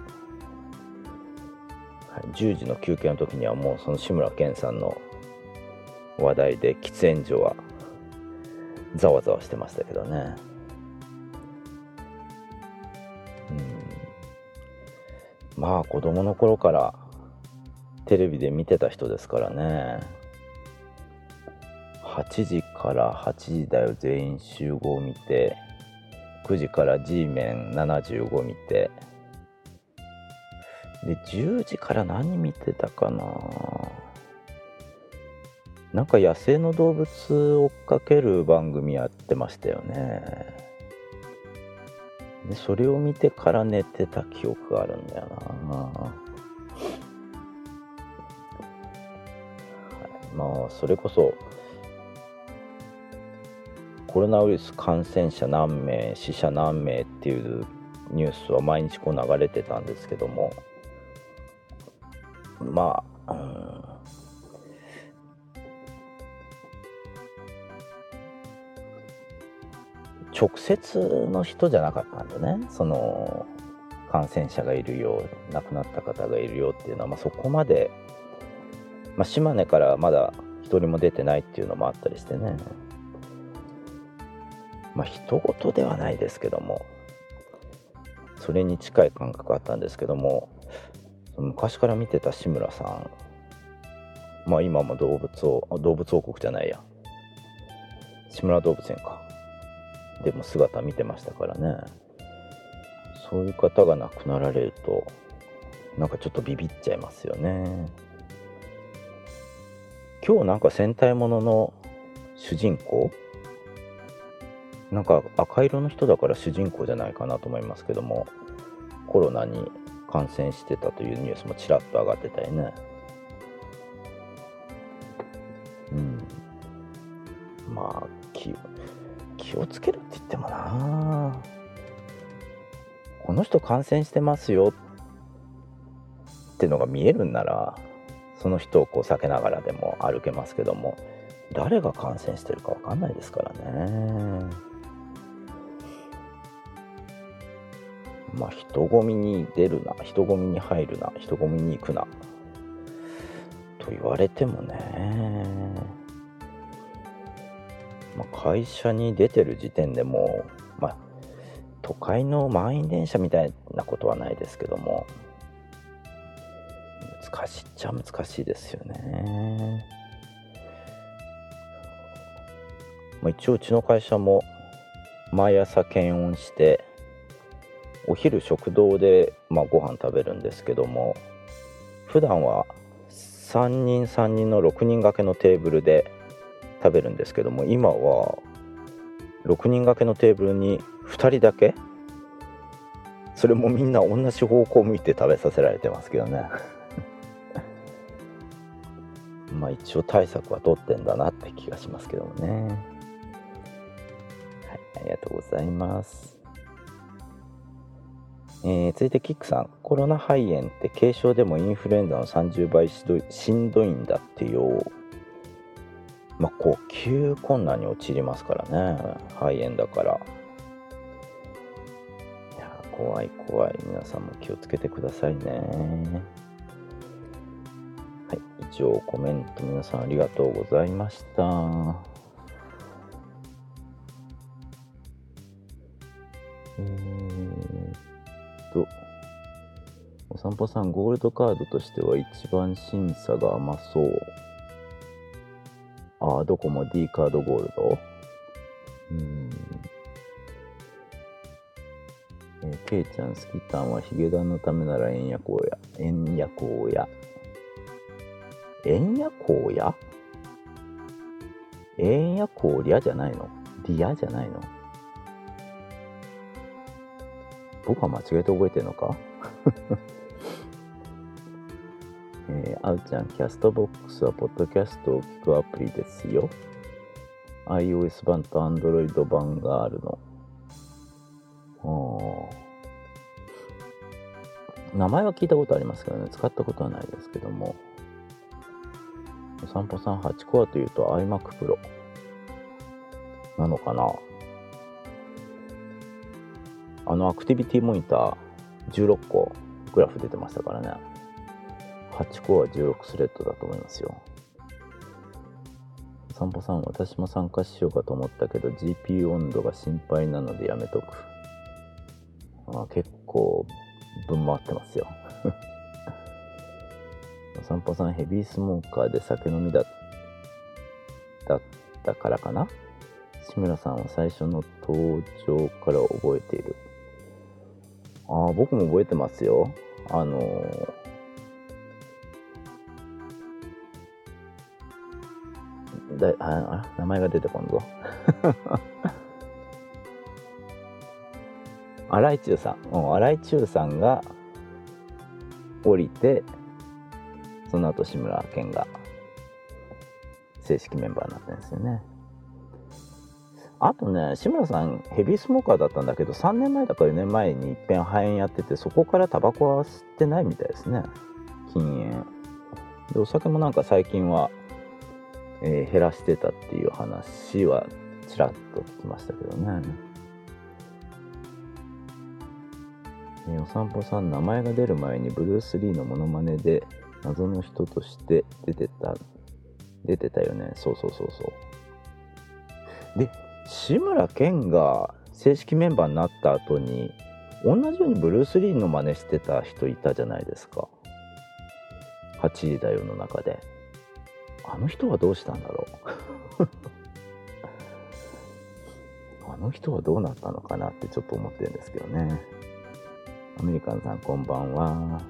10時の休憩の時にはもうその志村けんさんの話題で喫煙所はざわざわしてましたけどね。まあ子供の頃からテレビで見てた人ですからね。8時から8時だよ全員集合見て。9時から G メン75見て。で10時から何見てたかな。なんか野生の動物追っかける番組やってましたよね。でそれを見てから寝てた記憶があるんだよな。まあそれこそコロナウイルス感染者何名死者何名っていうニュースは毎日こう流れてたんですけども。まあ、うん、直接の人じゃなかったんでね。その感染者がいるよう亡くなった方がいるよっていうのは、まあ、そこまでまあ、島根からまだ一人も出てないっていうのもあったりしてね。まあ人事ではないですけどもそれに近い感覚あったんですけども昔から見てた志村さんまあ今も動物を動物王国じゃないや。志村動物園か。でも姿見てましたからね。そういう方が亡くなられるとなんかちょっとビビっちゃいますよね。今日なんか戦隊ものの主人公？なんか赤色の人だから主人公じゃないかなと思いますけどもコロナに感染してたというニュースもちらっと上がってたよね。うん。まあ気をつけるって言ってもな。この人感染してますよってのが見えるんならその人をこう避けながらでも歩けますけども誰が感染してるか分かんないですからね。まあ人混みに出るな人混みに入るな人混みに行くなと言われてもね。まあ、会社に出てる時点でもう、まあ、都会の満員電車みたいなことはないですけども難しいっちゃ難しいですよね。まあ、一応うちの会社も毎朝検温してお昼食堂で、まあ、ご飯食べるんですけども普段は3人3人の6人掛けのテーブルで食べるんですけども今は6人掛けのテーブルに2人だけ？それもみんな同じ方向を向いて食べさせられてますけどね まあ一応対策は取ってんだなって気がしますけどもね。はい、ありがとうございます。えー、続いてキックさん、コロナ肺炎って軽症でもインフルエンザの30倍しんどいんだってよ。まあ、呼吸困難に陥りますからね、肺炎だから。いや、怖い怖い。皆さんも気をつけてくださいねはい。以上コメント皆さんありがとうございました。え、っと、お散歩さんゴールドカードとしては一番審査が甘そうああどこも D カードゴールド。うん。えー、ケイちゃん、スキタンはヒゲダンのためなら円やこうや。円やこうや。円やこうや？円やこうりゃじゃないの？リアじゃないの？僕は間違えて覚えてるのか？えー、あうちゃん、キャストボックスはポッドキャストを聞くアプリですよ。iOS 版と Android 版があるの。名前は聞いたことありますけどね、使ったことはないですけども。お散歩さん8コアというと iMac Pro なのかなあのアクティビティモニター16個グラフ出てましたからね。8コア16スレッドだと思いますよ。散歩さん、私も参加しようかと思ったけど GPU 温度が心配なのでやめとく。あ結構分回ってますよ。散 歩さんヘビースモーカーで酒飲みだだったからかな？志村さんは最初の登場から覚えている。ああ、僕も覚えてますよ。あのー、だああ名前が出てこんぞ。荒井中さん、うん、荒井中さんが降りて、その後志村けんが正式メンバーになったんですよね。あとね、志村さんヘビースモーカーだったんだけど、3年前だか4年前にいっぺん肺炎やってて、そこからタバコは吸ってないみたいですね。禁煙。で、お酒もなんか最近は、えー、減らしてたっていう話はちらっと聞きましたけどね。えー、お散歩さん、名前が出る前にブルース・リーのモノマネで謎の人として出てた、出てたよね。そうそうそうそう。で、志村けんが正式メンバーになった後に、同じようにブルース・リーの真似してた人いたじゃないですか。8時だよの中で。あの人はどうしたんだろう？あの人はどうなったのかなってちょっと思ってるんですけどね。アメリカンさんこんばんは。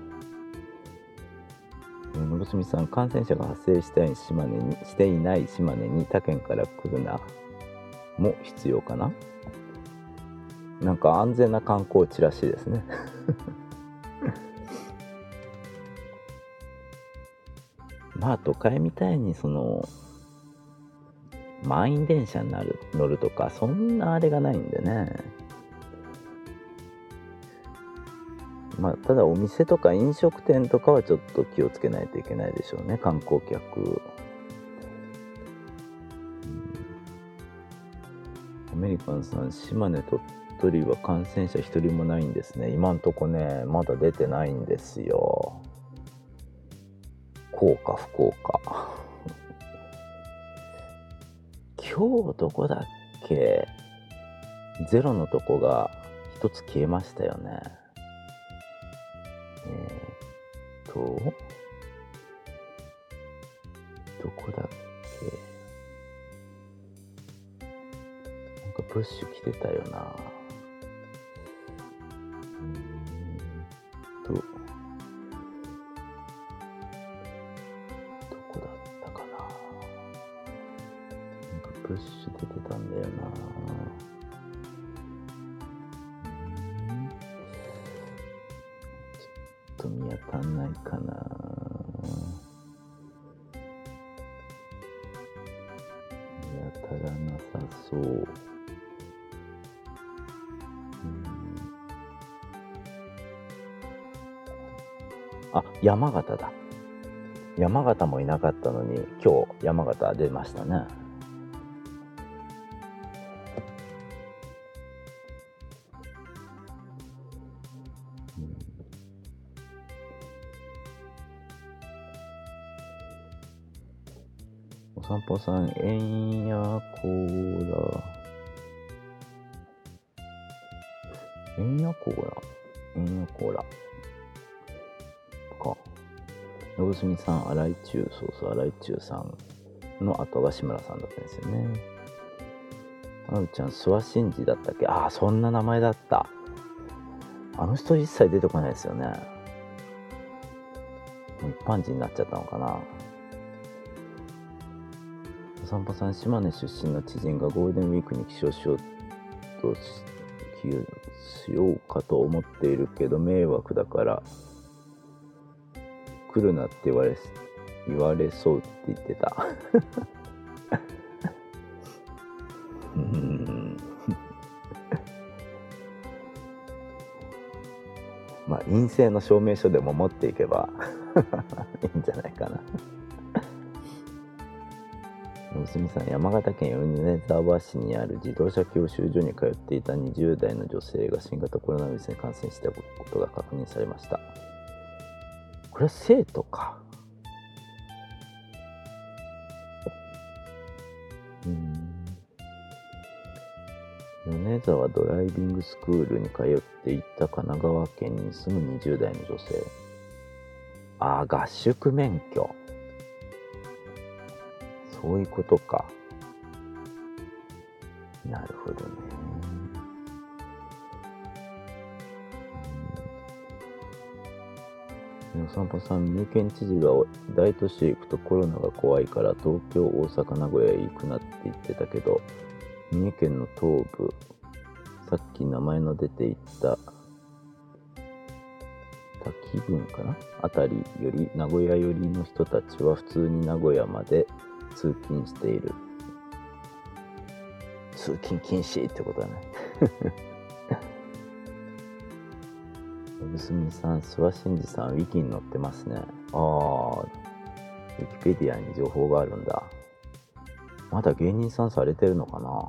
えー、のぶすみさん、感染者が発生したい島根にしていない島根に他県から来るなも必要かな？なんか安全な観光地らしいですね。まあ都会みたいにその満員電車になる乗るとかそんなあれがないんでね。まあ、ただお店とか飲食店とかはちょっと気をつけないといけないでしょうね、観光客。アメリカンさん、島根、鳥取は感染者一人もないんですね。今んとこね、まだ出てないんですよ。こうか、福岡。今日どこだっけ？ゼロのとこが一つ消えましたよね。えー、っと、どこだっけ？なんかプッシュ来てたよな。山形だ。山形もいなかったのに、今日山形出ましたね。お散歩さん、えんやこーら。えんやこーら。えんやこーら。信住さん荒井中そうそう荒井中さんの後が志村さんだったんですよね。あうちゃん諏訪真司だったっけ？ああそんな名前だった。あの人一切出てこないですよね。一般人になっちゃったのかな。お散歩さん島根出身の知人がゴールデンウィークに起床しようとししようかと思っているけど迷惑だから。来るなって言われ言われそうって言ってた。うん。まあ陰性の証明書でも持っていけばいいんじゃないかな。娘さん山形県米沢市にある自動車教習所に通っていた20代の女性が新型コロナウイルスに感染したことが確認されました。これは生徒かうん米沢ドライビングスクールに通っていた神奈川県に住む20代の女性ああ合宿免許そういうことか。なるほどね。散歩さん、三重県知事が大都市へ行くとコロナが怖いから東京、大阪、名古屋へ行くなって言ってたけど、三重県の東部、さっき名前の出ていった滝郡かなあたりより名古屋寄りの人たちは普通に名古屋まで通勤している通勤禁止ってことだね娘さん諏訪真司さんウィキに載ってますね。ああウィキペディアに情報があるんだ。まだ芸人さんされてるのかな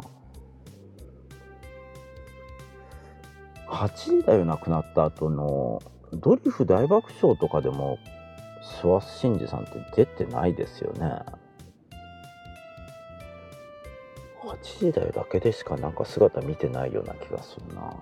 ？8時だよ亡くなった後のドリフ大爆笑とかでも諏訪真司さんって出てないですよね。8時台だけでしかなんか姿見てないような気がするな。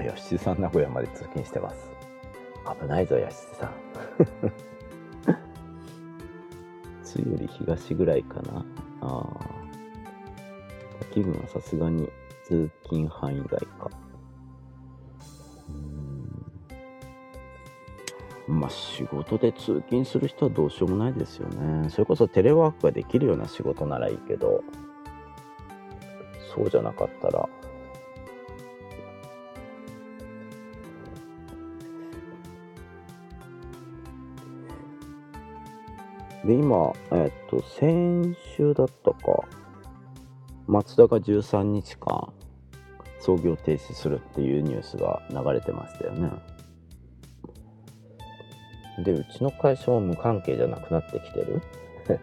なんか吉津さん名古屋まで通勤してます危ないぞ吉津さん つより東ぐらいかなああ滝郡はさすがに通勤範囲外か。まあ仕事で通勤する人はどうしようもないですよね。それこそテレワークができるような仕事ならいいけど、そうじゃなかったら。で、今、えっと、先週だったか、松田が13日間、操業停止するっていうニュースが流れてましたよね。で、うちの会社も無関係じゃなくなってきてる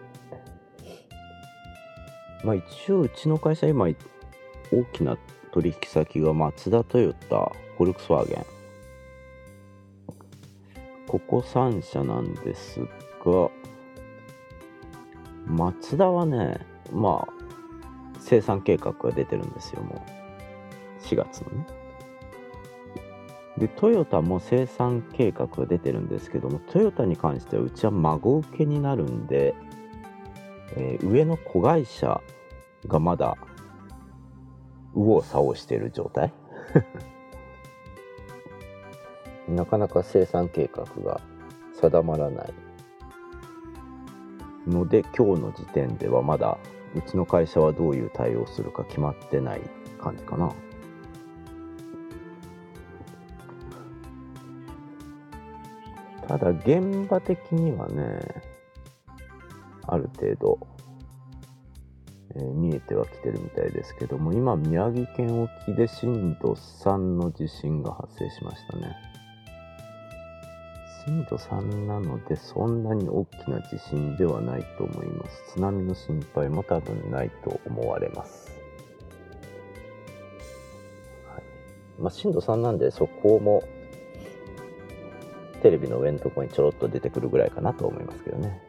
まあ一応うちの会社今大きな取引先がマツダ、トヨタ、フォルクスワーゲン。ここ3社なんですが、マツダはね、まあ、生産計画が出てるんですよ、もう。4月のね。で、トヨタも生産計画が出てるんですけども、トヨタに関してはうちは孫請けになるんで、えー、上の子会社がまだ右往左往している状態？なかなか生産計画が定まらないので今日の時点ではまだうちの会社はどういう対応するか決まってない感じかな。ただ現場的にはね、ある程度、えー、見えてはきてるみたいですけども、今宮城県沖で震度3の地震が発生しましたね。震度3なのでそんなに大きな地震ではないと思います。津波の心配も多分ないと思われます、はい。まあ、震度3なんでそこもテレビの上のところにちょろっと出てくるぐらいかなと思いますけどね。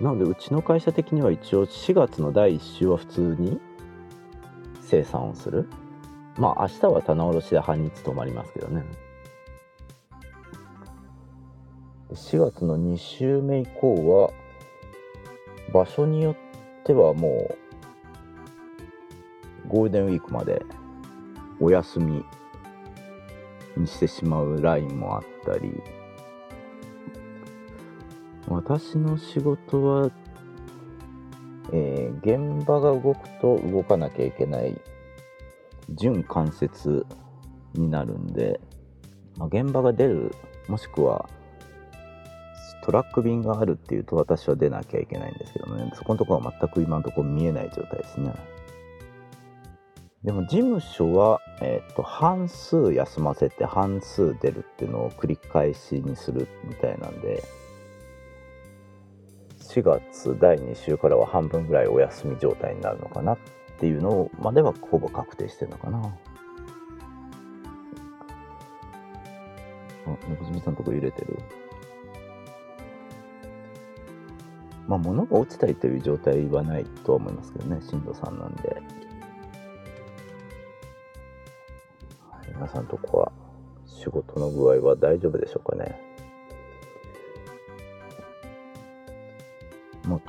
なのでうちの会社的には一応4月の第1週は普通に生産をする？まあ明日は棚卸しで半日泊まりますけどね。4月の2週目以降は場所によってはもうゴールデンウィークまでお休みにしてしまうラインもあったり。私の仕事は、えー現場が動くと動かなきゃいけない準間接になるんで、まあ、現場が出るもしくはトラック便があるっていうと私は出なきゃいけないんですけどね。そこのところは全く今のところ見えない状態ですね。でも事務所は、えー、と半数休ませて半数出るっていうのを繰り返しにするみたいなんで4月第2週からは半分ぐらいお休み状態になるのかなっていうのまではほぼ確定してるのかな。あ猫住さんとこ揺れてる？まあ物が落ちたりという状態はないとは思いますけどね震度3なんで、はい皆さんとこは仕事の具合は大丈夫でしょうかね。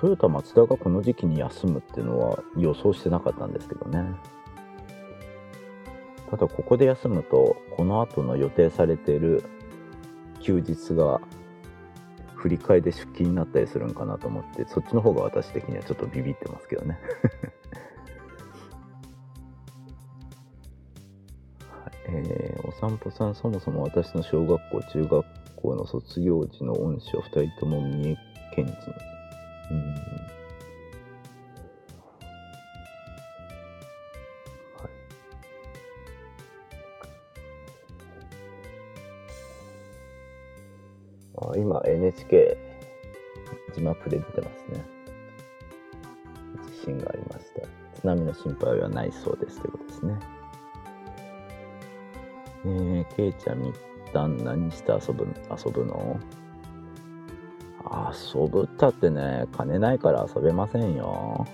トヨタマツダがこの時期に休むっていうのは予想してなかったんですけどね。ただここで休むとこの後の予定されている休日が振り替えで出勤になったりするんかなと思ってそっちの方が私的にはちょっとビビってますけどね。えーお散歩さんそもそも私の小学校中学校の卒業時の恩師は2人とも三重県人。はい、あ今 NHK 字幕で出てますね。地震がありました。津波の心配はないそうですということですね。えー、けいちゃんみったん何して遊ぶ遊ぶの？遊ぶったってね、金ないから遊べませんよ。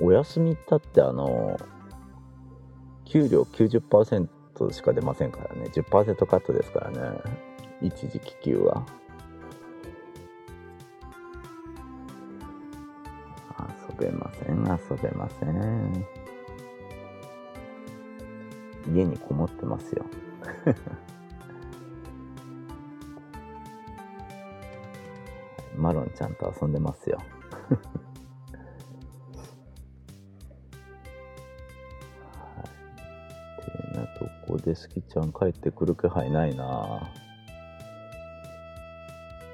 お休みったってあの、給料90%しか出ませんからね。10%カットですからね。一時期給は。遊べません、遊べません。家にこもってますよ。ちゃんと遊んでますよ。はい。てなとこでスキちゃん帰ってくる気配ないな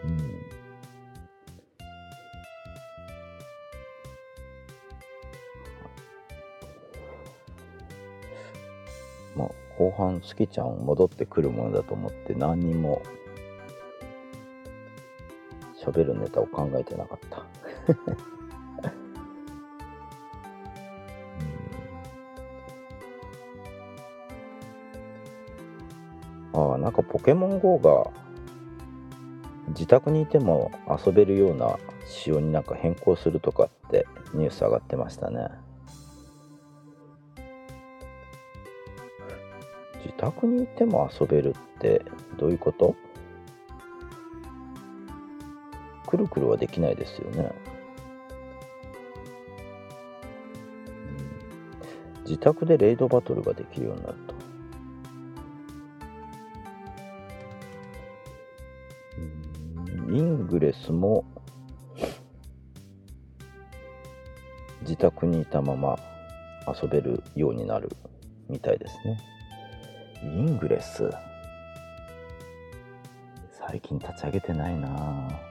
うん。まあ、後半スキちゃん戻ってくるものだと思って何にも喋るネタを考えてなかった。ああ、なんかポケモン GO が自宅にいても遊べるような仕様になんか変更するとかってニュース上がってましたね。自宅にいても遊べるってどういうこと？くるくるはできないですよね。自宅でレイドバトルができるようになると。うんイングレスも自宅にいたまま遊べるようになるみたいですね。イングレス最近立ち上げてないなぁ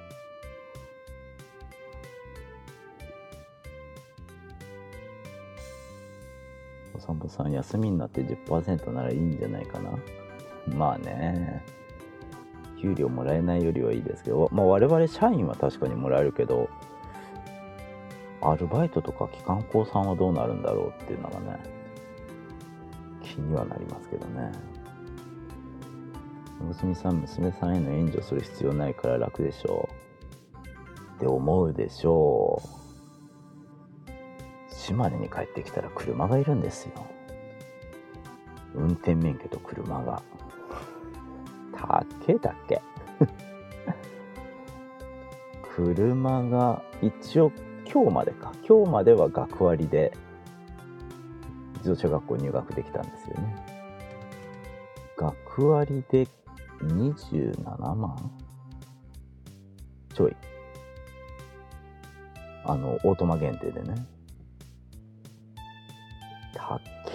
散歩さん休みになって10%ならいいんじゃないかな。まあね。給料もらえないよりはいいですけど、まあ、我々社員は確かにもらえるけどアルバイトとか機関工さんはどうなるんだろうっていうのがね気にはなりますけどね。娘さん娘さんへの援助する必要ないから楽でしょう。って思うでしょう。島根に帰ってきたら車がいるんですよ。運転免許と車が。たけだけ。車が一応今日までか。今日までは学割で自動車学校入学できたんですよね。学割で27万？ちょい。あのオートマ限定でね。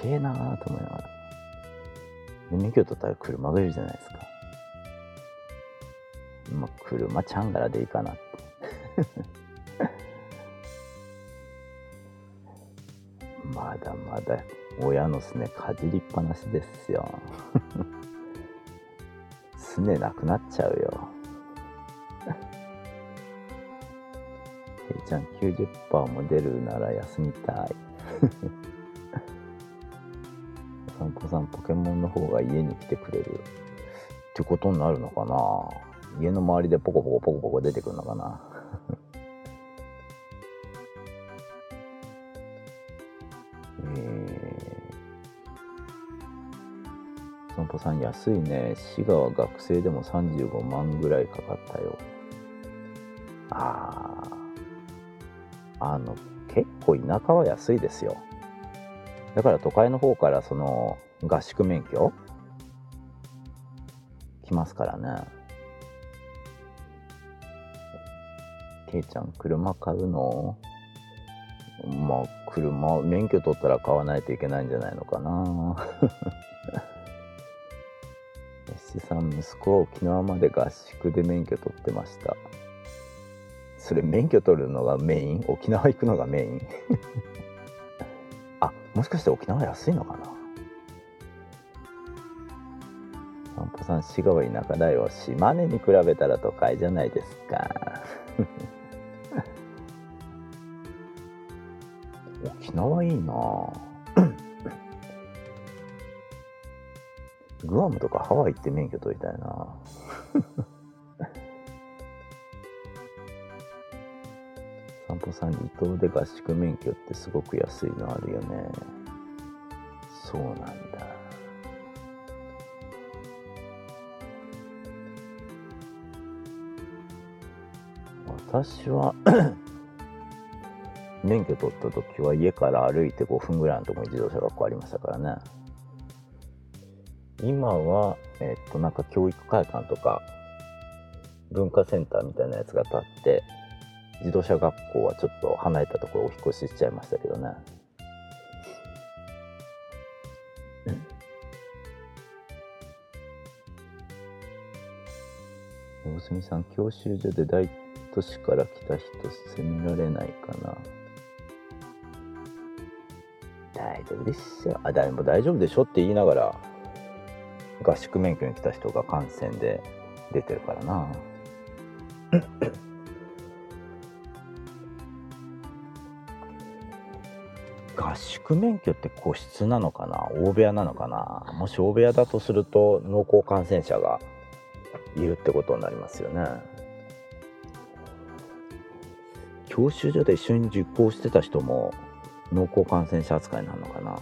たっけえなーと思いながら。で免許取ったら車がいるじゃないですか。まあ車ちゃんがらでいいかなって。まだまだ親のすねかじりっぱなしですよ。すねなくなっちゃうよ。けいちゃん90%も出るなら休みたい。お散歩さんポケモンの方が家に来てくれる。ってことになるのかな。家の周りでポコポコポコポコ出てくるのかな。えー、散歩さん安いね。滋賀は学生でも35万ぐらいかかったよ。あああの結構田舎は安いですよ。だから都会の方からその合宿免許？来ますからね。けいちゃん車買うの？まあ車免許取ったら買わないといけないんじゃないのかな。石さん息子沖縄まで合宿で免許取ってました。それ免許取るのがメイン？沖縄行くのがメイン？あもしかして沖縄安いのかな？さん滋賀は田舎だよ。島根に比べたら都会じゃないですか。沖縄いいな。グアムとかハワイ行って免許取りたいな。散歩さん離島で合宿免許ってすごく安いのあるよね。そうなんだ。私は 免許取った時は家から歩いて5分ぐらいのところに自動車学校ありましたからね。今はえっとなんか教育会館とか文化センターみたいなやつが建って自動車学校はちょっと離れたところお引越ししちゃいましたけどね。大隅さん教習所で大都市から来た人責められないかな。大丈夫でしょあ誰も大丈夫でしょって言いながら合宿免許に来た人が感染で出てるからな。合宿免許って個室なのかな？大部屋なのかな？もし大部屋だとすると濃厚感染者がいるってことになりますよね。教習所で一緒に実行してた人も濃厚感染者扱いなのかな？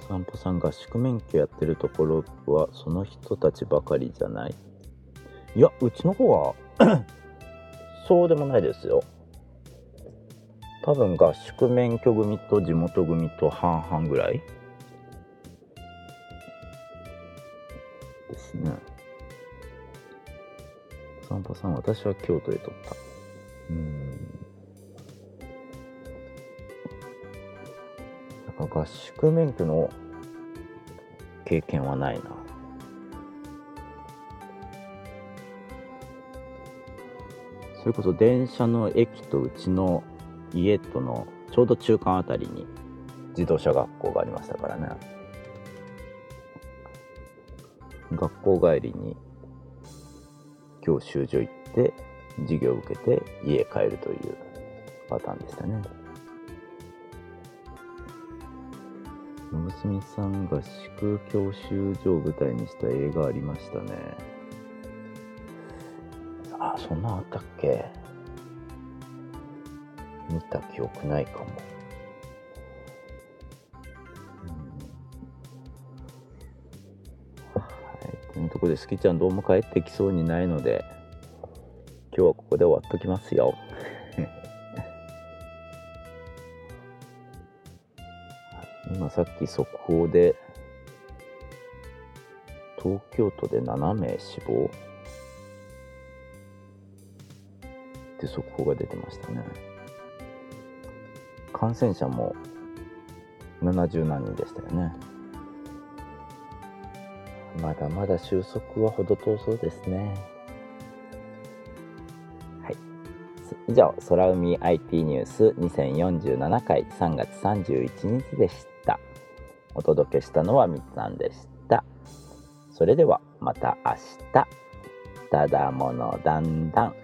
お散歩さん合宿免許やってるところはその人たちばかりじゃない。いやうちの方は そうでもないですよ。多分合宿免許組と地元組と半々ぐらい。お散歩さん私は京都で取った。うん。なんか合宿免許の経験はないな。それこそ電車の駅とうちの家とのちょうど中間あたりに自動車学校がありましたからね。学校帰りに教習所行って授業を受けて家帰るというパターンでしたねのぶすみさんが宿教習所を舞台にした映画ありましたね。あ、そんなんあったっけ？見た記憶ないかも。はい、とこで、すきちゃんどうも帰ってきそうにないので、今日はここで終わっときますよ。今さっき速報で、東京都で7名死亡って速報が出てましたね。感染者も70何人でしたよね。まだまだ収束は程遠そうですね。はい。以上、空海 IT ニュース2047回3月31日でした。お届けしたのはみつさんでした。それではまた明日。ただものだんだん。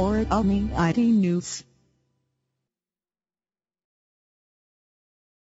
空海 IT News